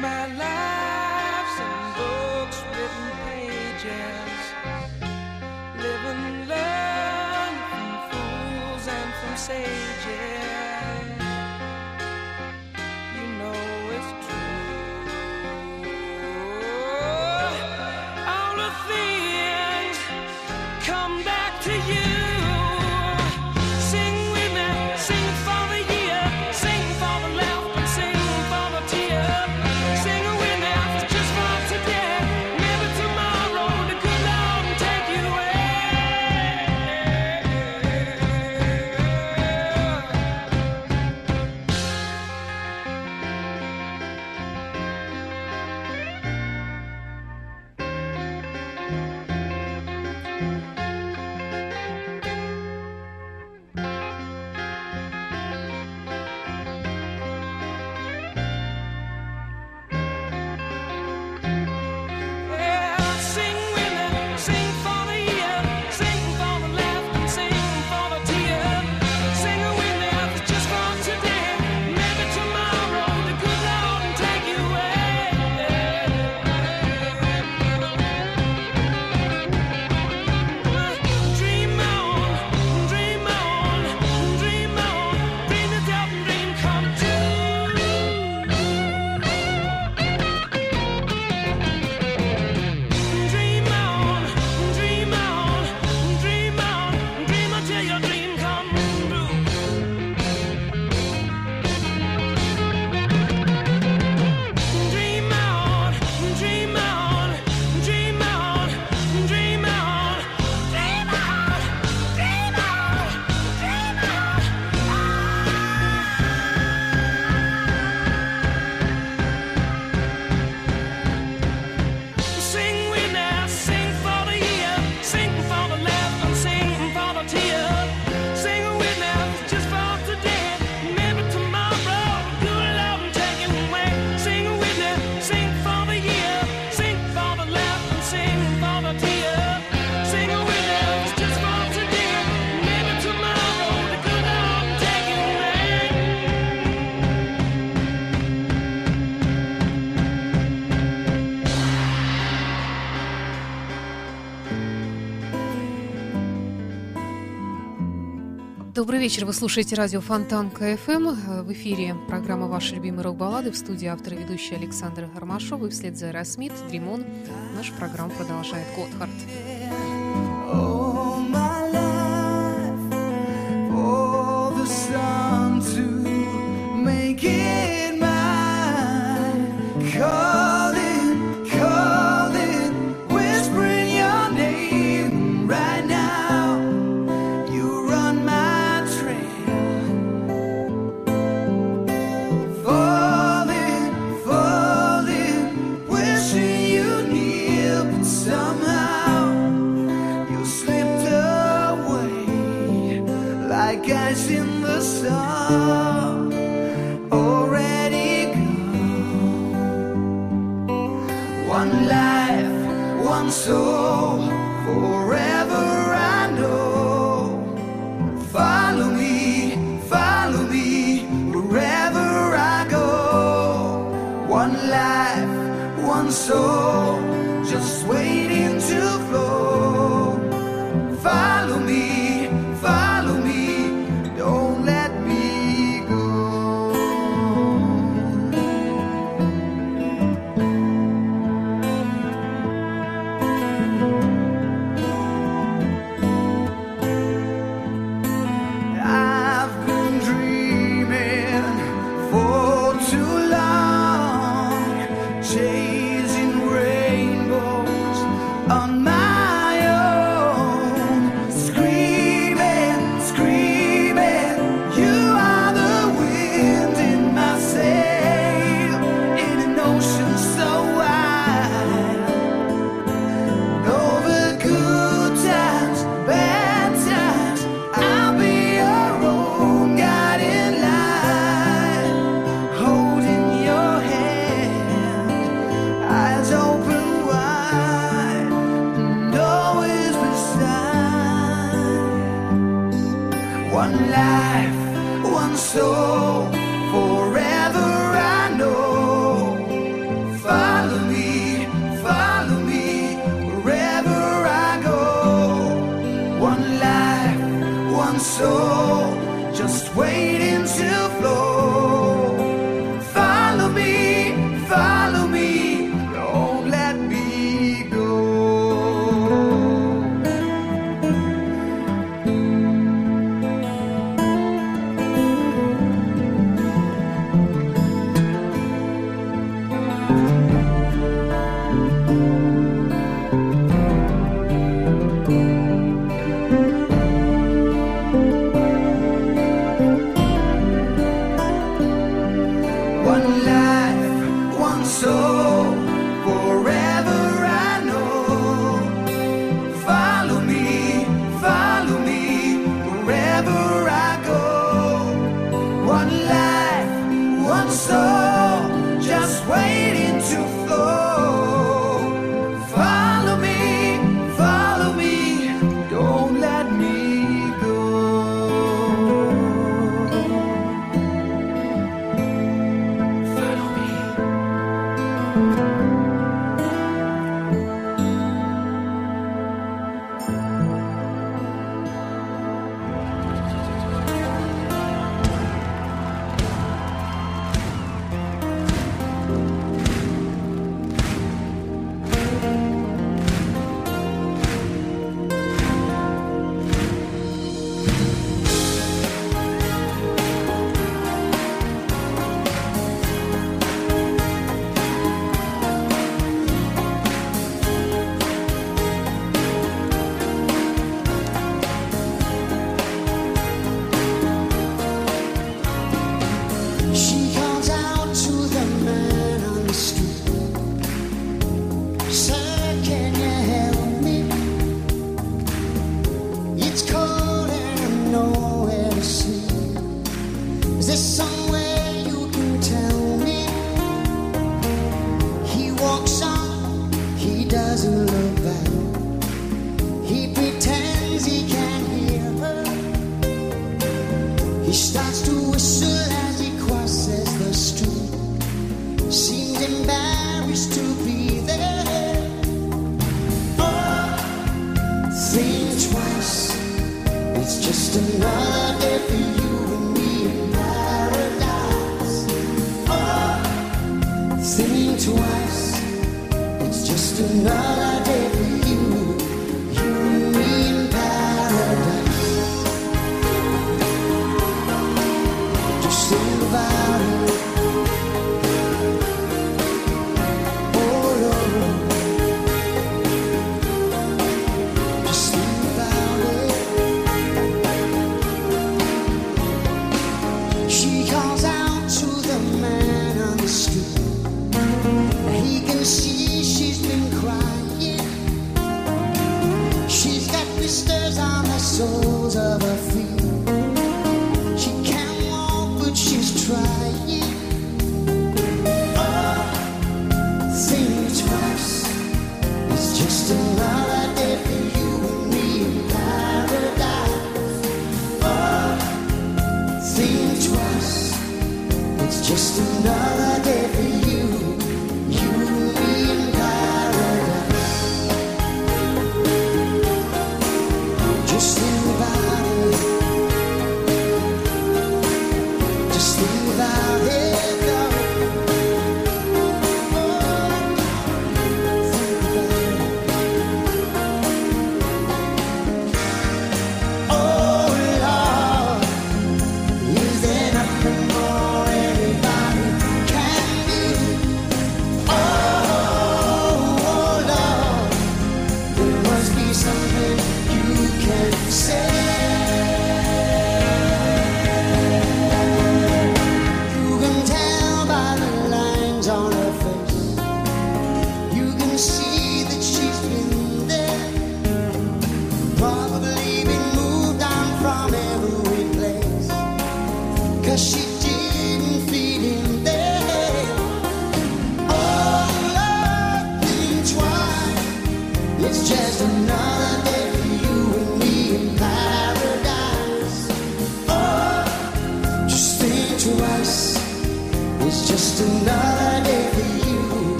my вечер. Вы слушаете радио Фонтанка FM. В эфире программа «Ваши любимые рок-баллады» в студии автор и ведущий Александр Гармашов. И вслед за Aerosmith, Dream On, наша программа продолжает Gotthard. Soul, He starts to whistle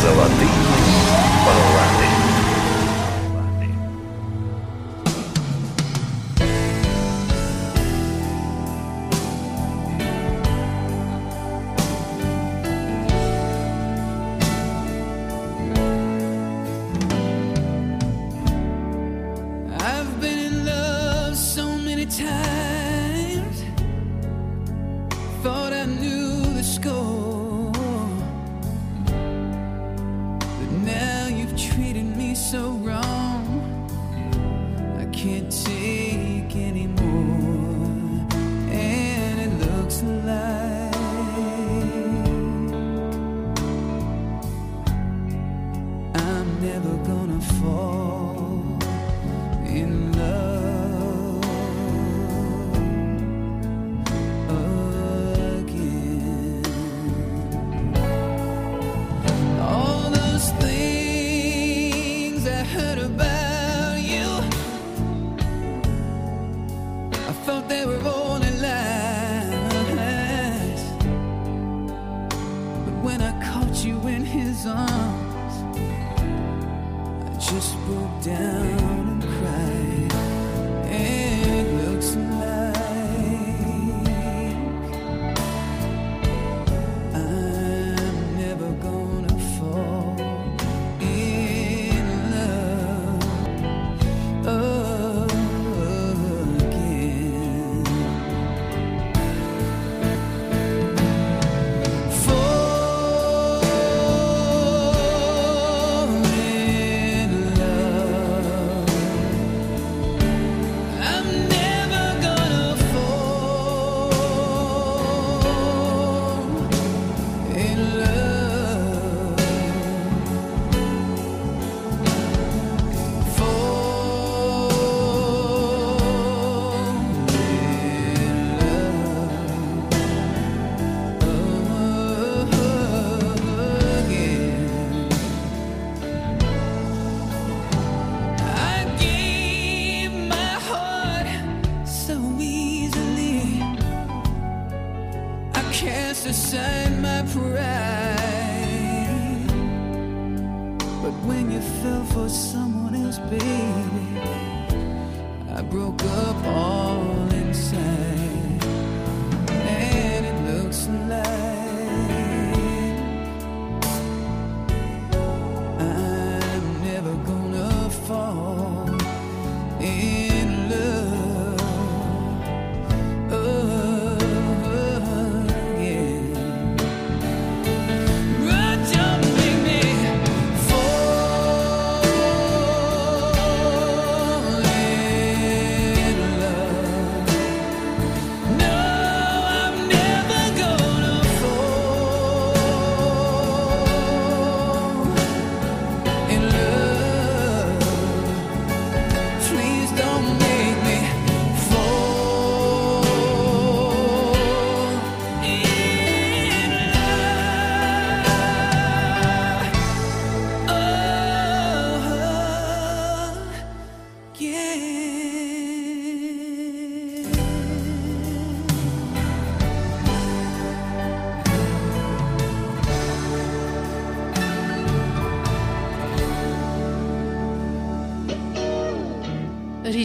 Золотые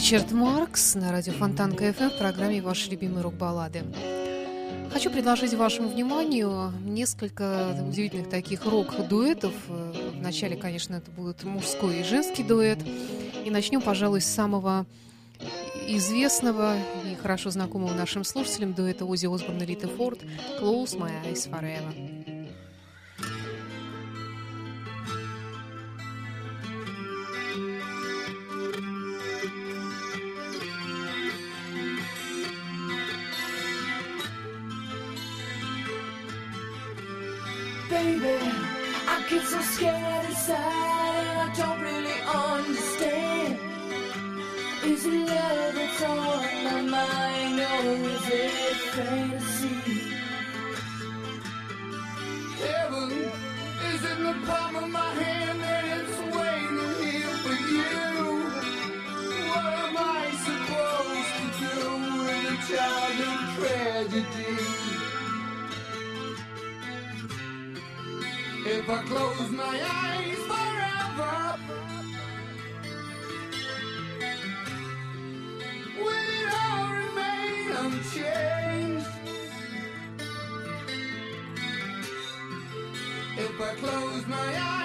Ричард Маркс на радио Фонтан КФМ в программе «Ваши любимые рок-баллады». Хочу предложить вашему вниманию несколько удивительных таких рок-дуэтов. Вначале, конечно, это будет мужской и женский дуэт. И начнем, пожалуй, с самого известного и хорошо знакомого нашим слушателям дуэта Ози Осборн и Рита Форд «Close My Eyes Forever». Fantasy? Heaven is in the palm of my hand and it's waiting here for you. What am I supposed to do in a childhood tragedy? If I close my eyes I close my eyes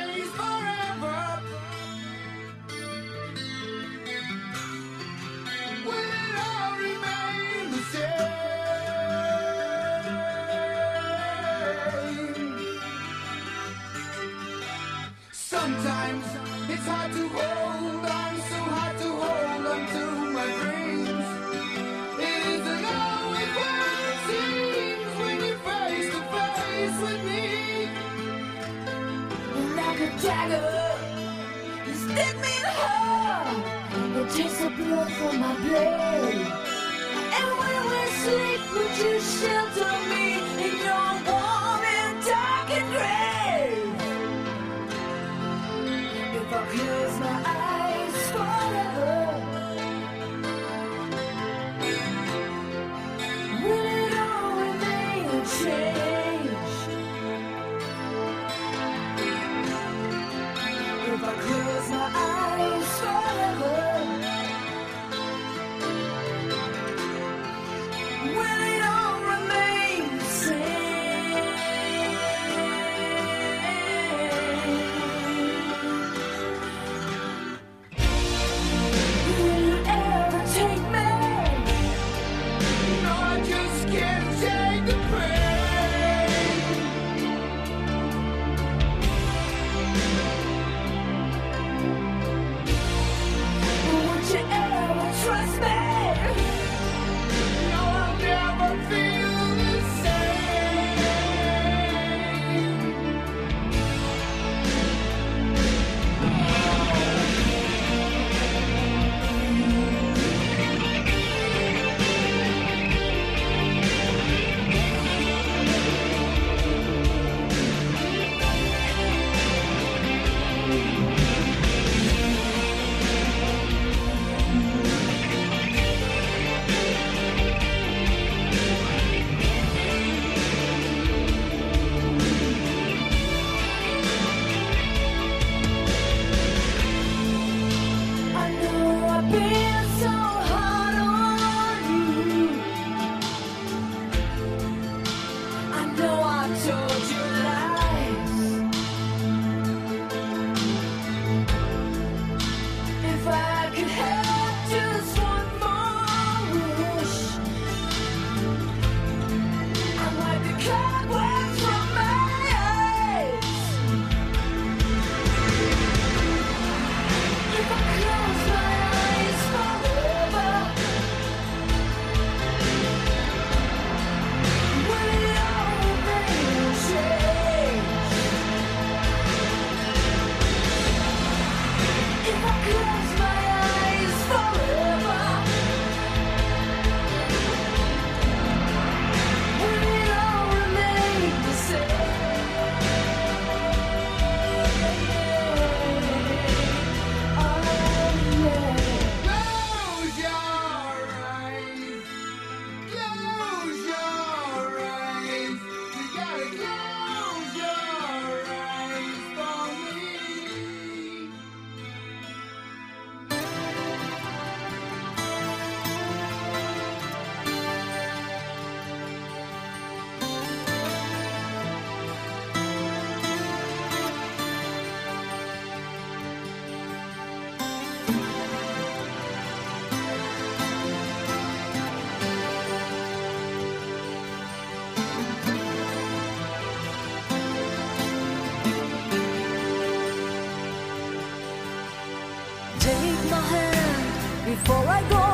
before I go.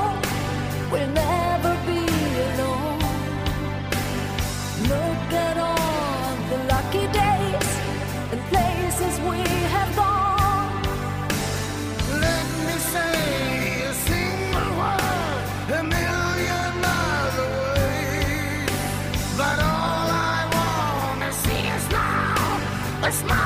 We'll never be alone. Look at all the lucky days and places we have gone. Let me say a single word a million miles away. But all I want to see is now a smile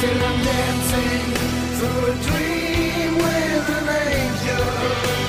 Still I'm dancing through a dream with an angel.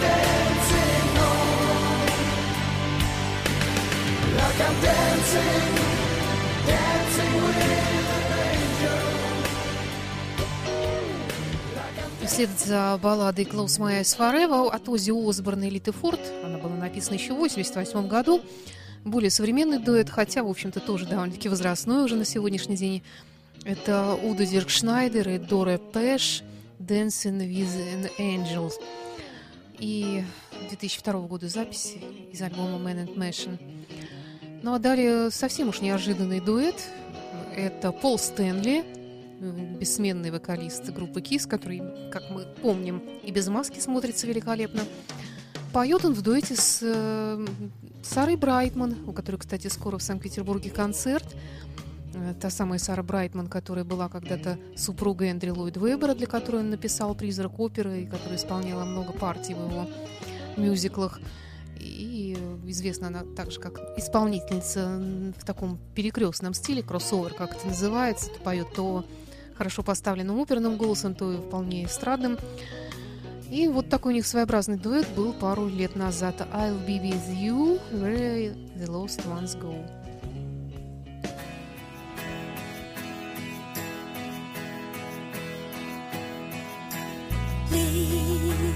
Dancing. Вслед за балладой «Close My Eyes Forever» от Оззи Осборна и Литы Форд, она была написана еще в 1988 году, более современный дуэт, хотя, в общем-то, тоже довольно-таки возрастной уже на сегодняшний день. Это Удо Диркшнайдер и Доро Пеш «Dancing with an Angel». И 2002 года записи из альбома Man and Machine. Ну а далее совсем уж неожиданный дуэт. Это Пол Стэнли, бессменный вокалист группы Кис, который, как мы помним, и без маски смотрится великолепно. Поет он в дуэте с э, Сарой Брайтман, у которой, кстати, скоро в Санкт-Петербурге концерт. Э, Та самая Сара Брайтман, которая была когда-то супругой Эндрю Ллойд Вебера, для которой он написал «Призрак оперы», и которая исполняла много партий в его мюзиклах. И известна она также как исполнительница в таком перекрестном стиле, кроссовер, как это называется, то поет то хорошо поставленным оперным голосом, то и вполне эстрадным. И вот такой у них своеобразный дуэт был пару лет назад. I'll be with you where the lost ones go. please.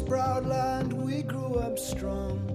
Proud land we grew up strong.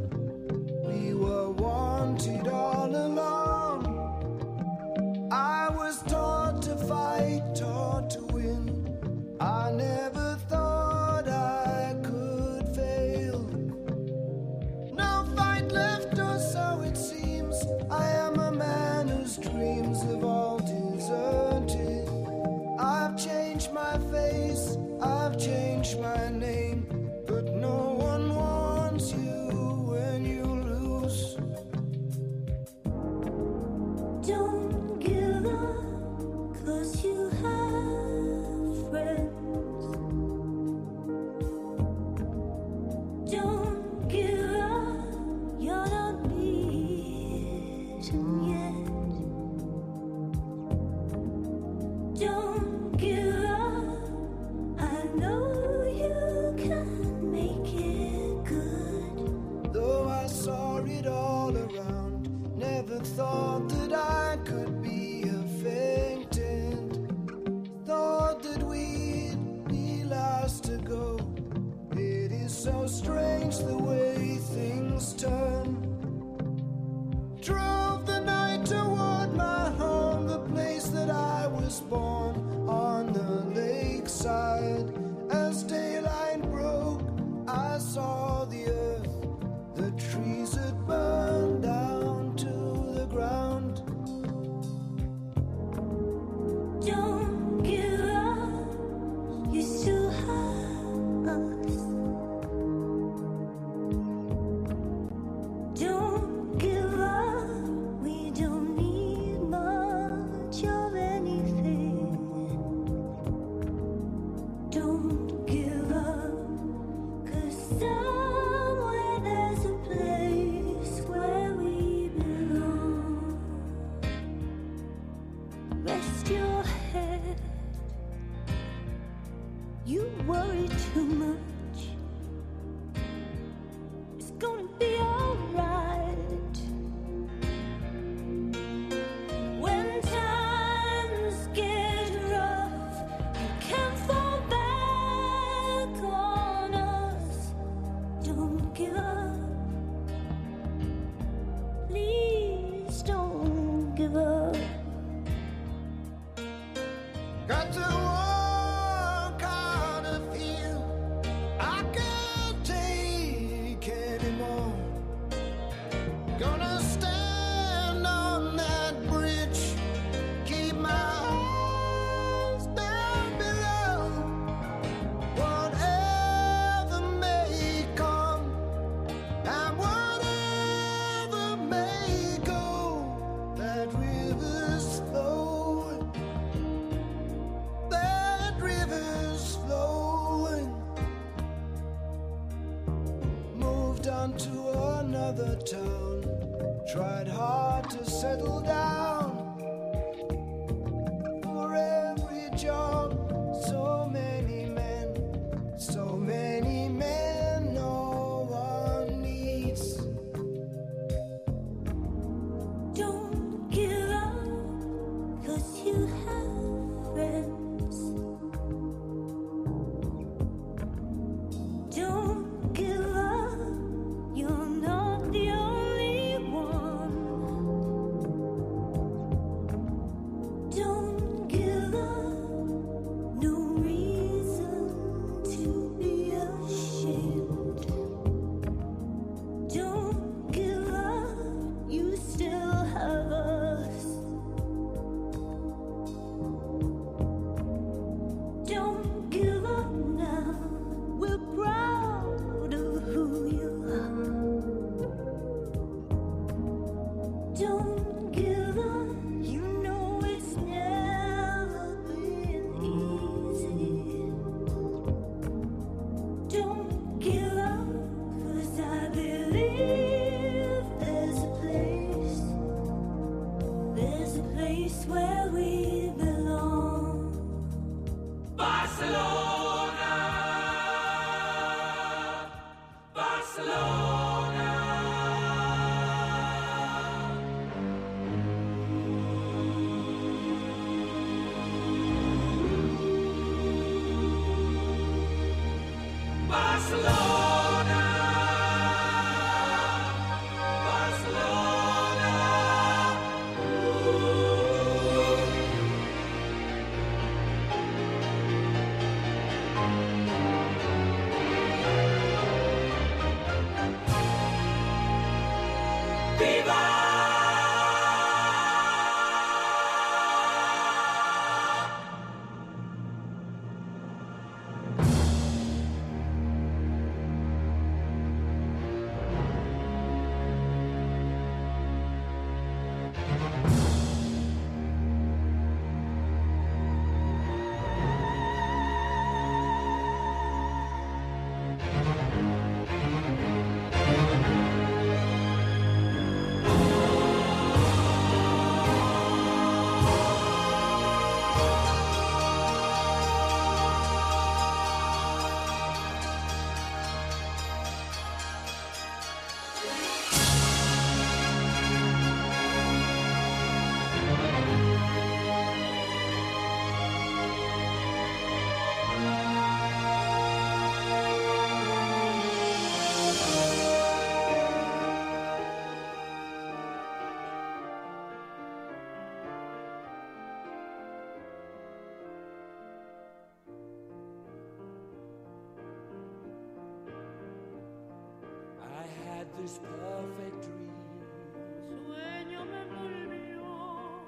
this perfect dream.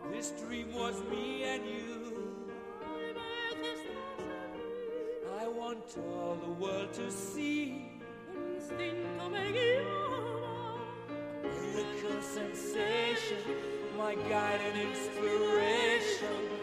This dream was me and you. I want all the world to see. Miracle sensation, my guide and inspiration.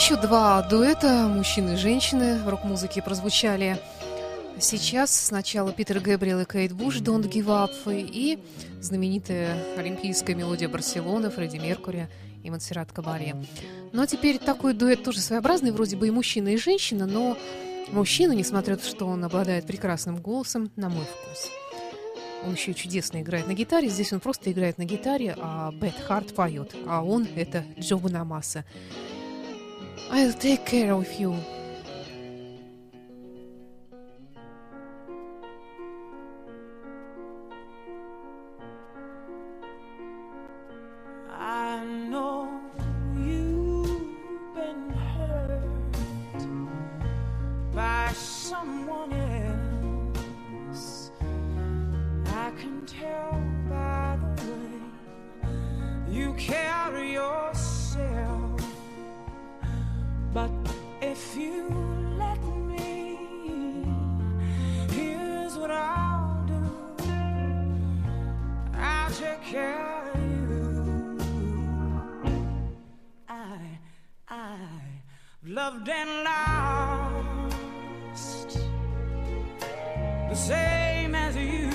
Еще два дуэта мужчины и женщины в рок-музыке прозвучали сейчас. Сначала Питер Гэбриэл и Кейт Буш «Don't Give Up» и знаменитая олимпийская мелодия Барселоны Фредди Меркури и Монсеррат Кабаре. Ну а теперь такой дуэт тоже своеобразный, вроде бы и мужчина, и женщина, но мужчина, несмотря на то, что он обладает прекрасным голосом, на мой вкус. Он еще чудесно играет на гитаре. Здесь он просто играет на гитаре, а Бет Харт поет. А он — это Джо Бонамасса. I'll take care of you. But if you let me, here's what I'll do. I'll take care of you. I, I've loved and lost the same as you.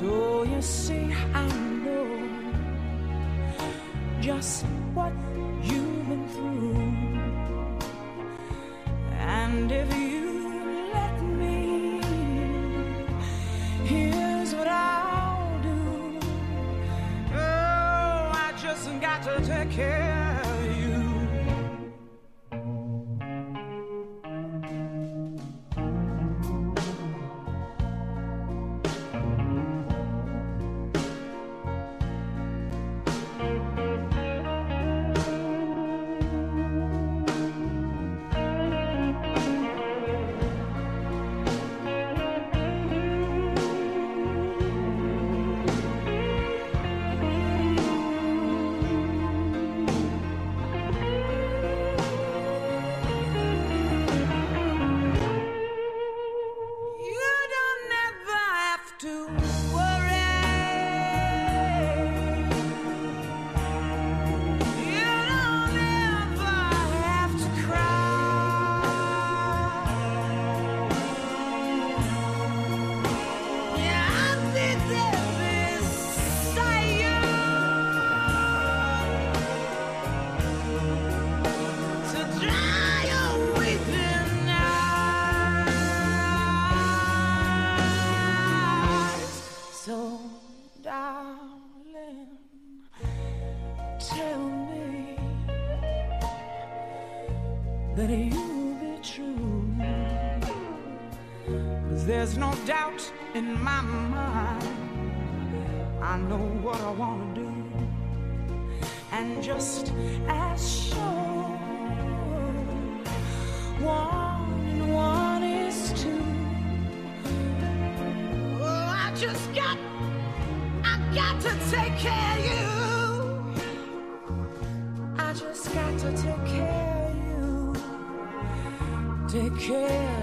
So you see, I know just what that you'll be true. 'Cause there's no doubt in my mind. I know what I want to do. And just as sure, one and one is two. Oh, I just got, I got to take care of you. Take care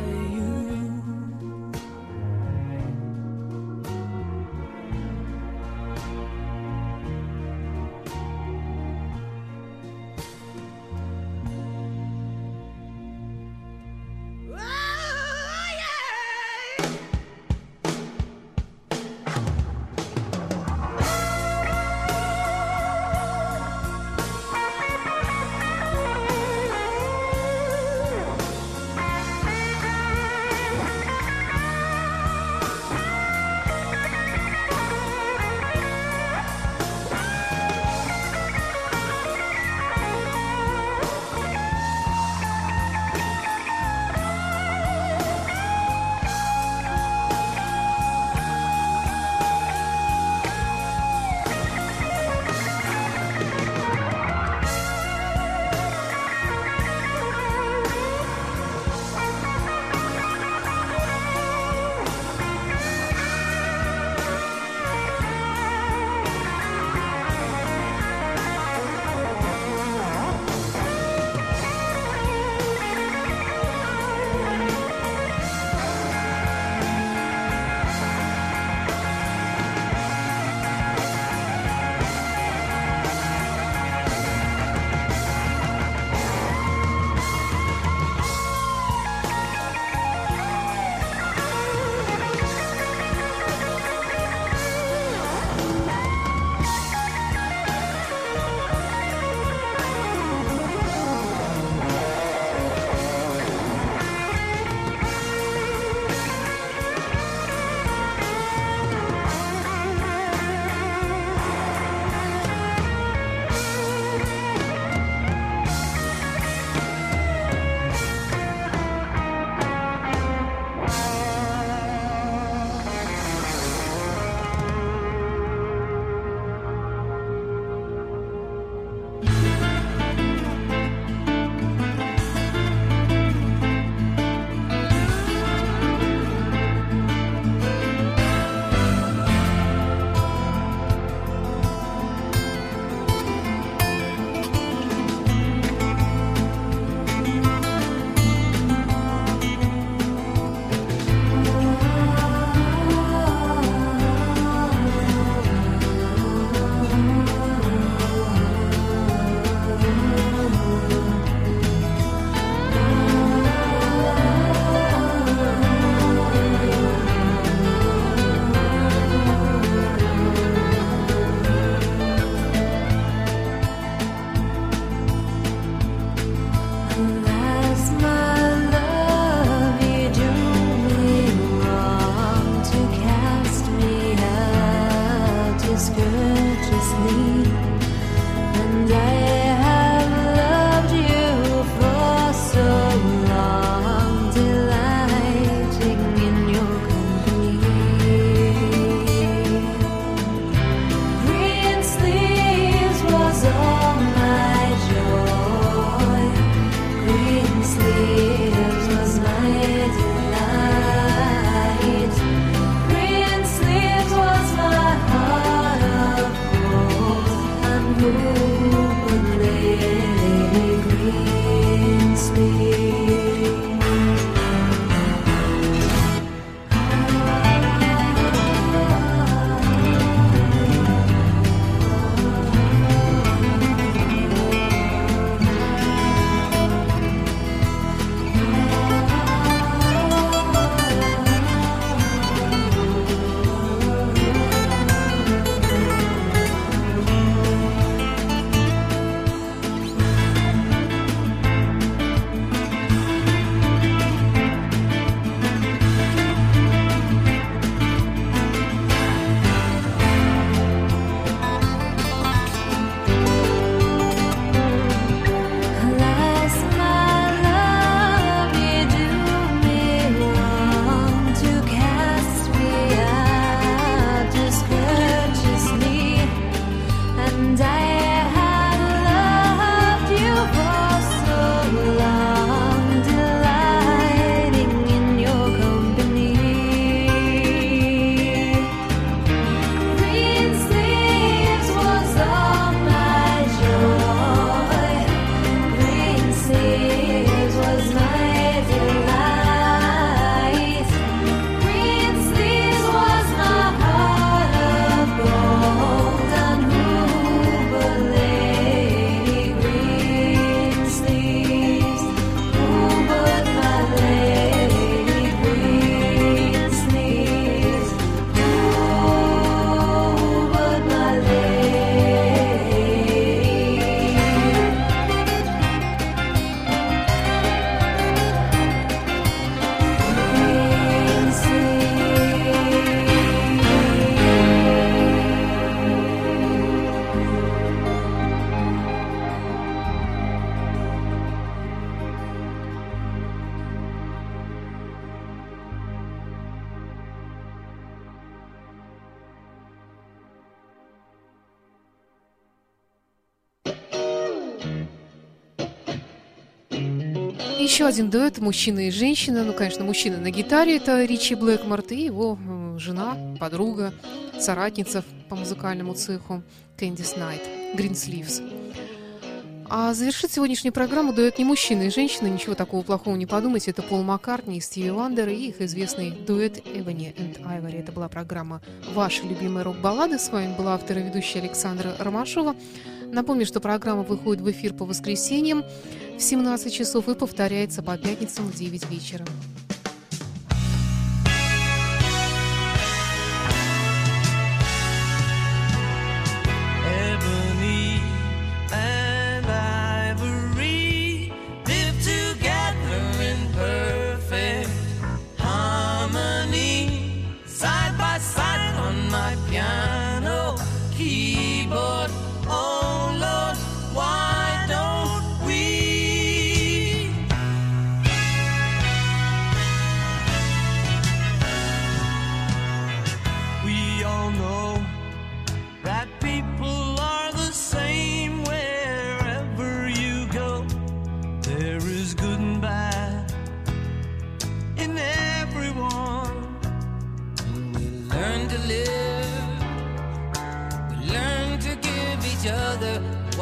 один дуэт мужчина и женщина. Ну, конечно, мужчина на гитаре это Ричи Блэкмор и его э, жена, подруга, соратница по музыкальному цеху Кэндис Найт, Greensleeves. А завершит сегодняшнюю программу дуэт не мужчина и женщина, ничего такого плохого не подумайте. Это Пол Маккартни и Стиви Уандер и их известный дуэт Ebony and Ivory. Это была программа «Ваши любимые рок-баллады». С вами была автор и ведущая Александра Ромашова. Напомню, что программа выходит в эфир по воскресеньям в 17 часов и повторяется по пятницам в 9 вечера.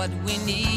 What we need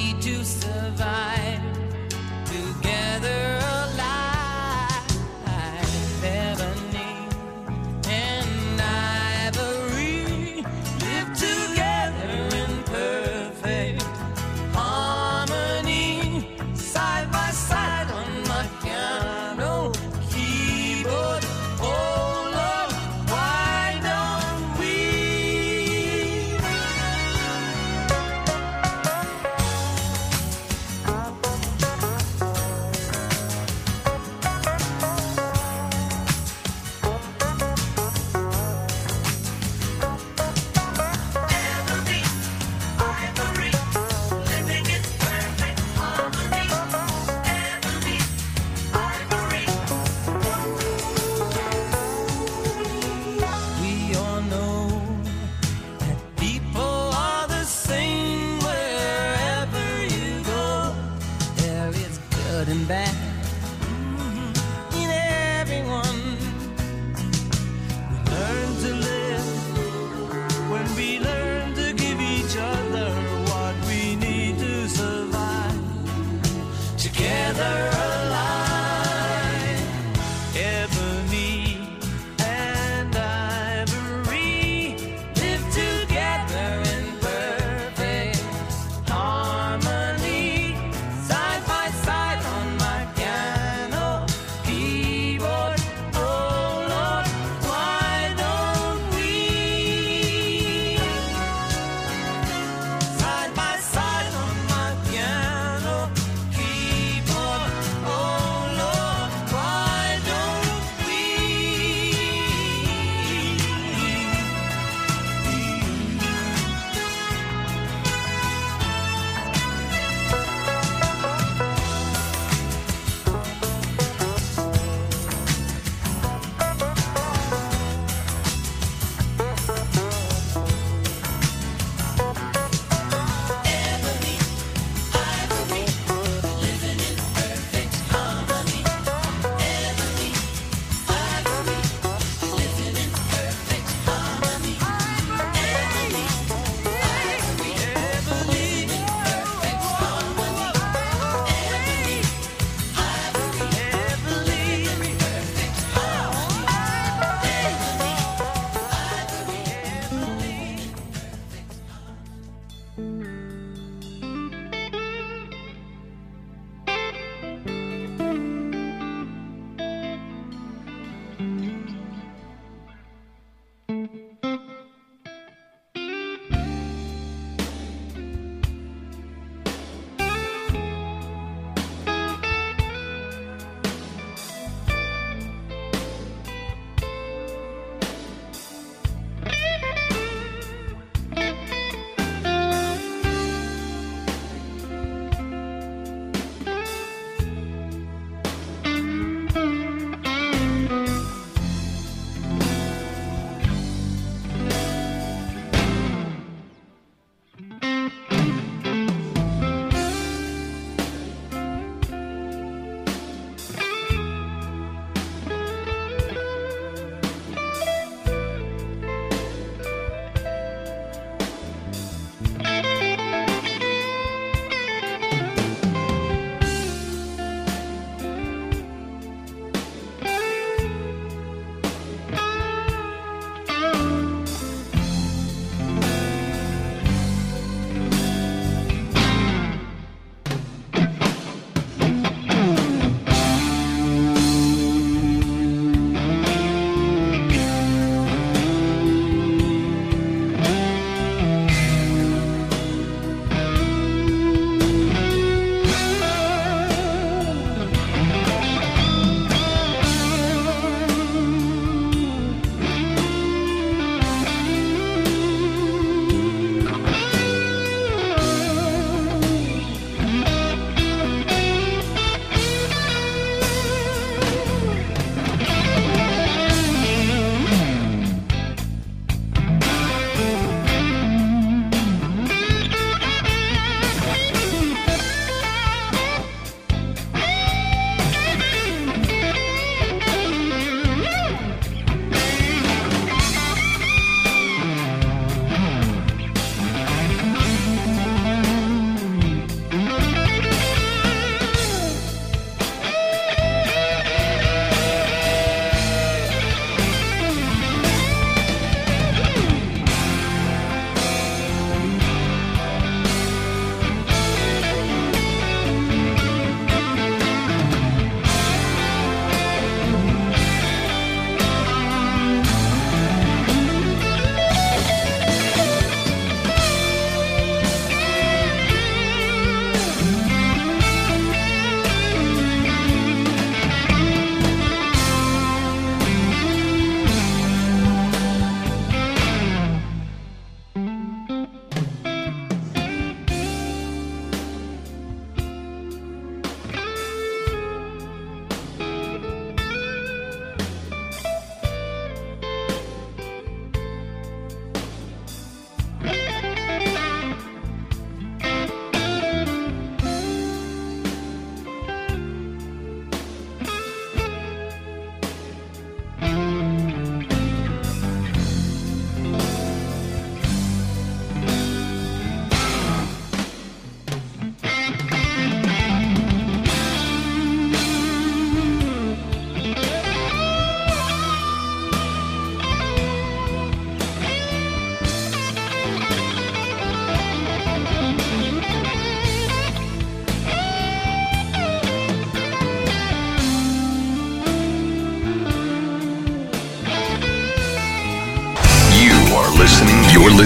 together.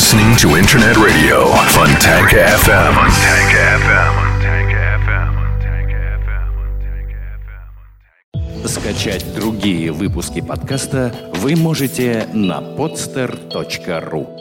Listening. To Internet Radio. Fontanka FM. Скачать другие выпуски подкаста вы можете на podster.ru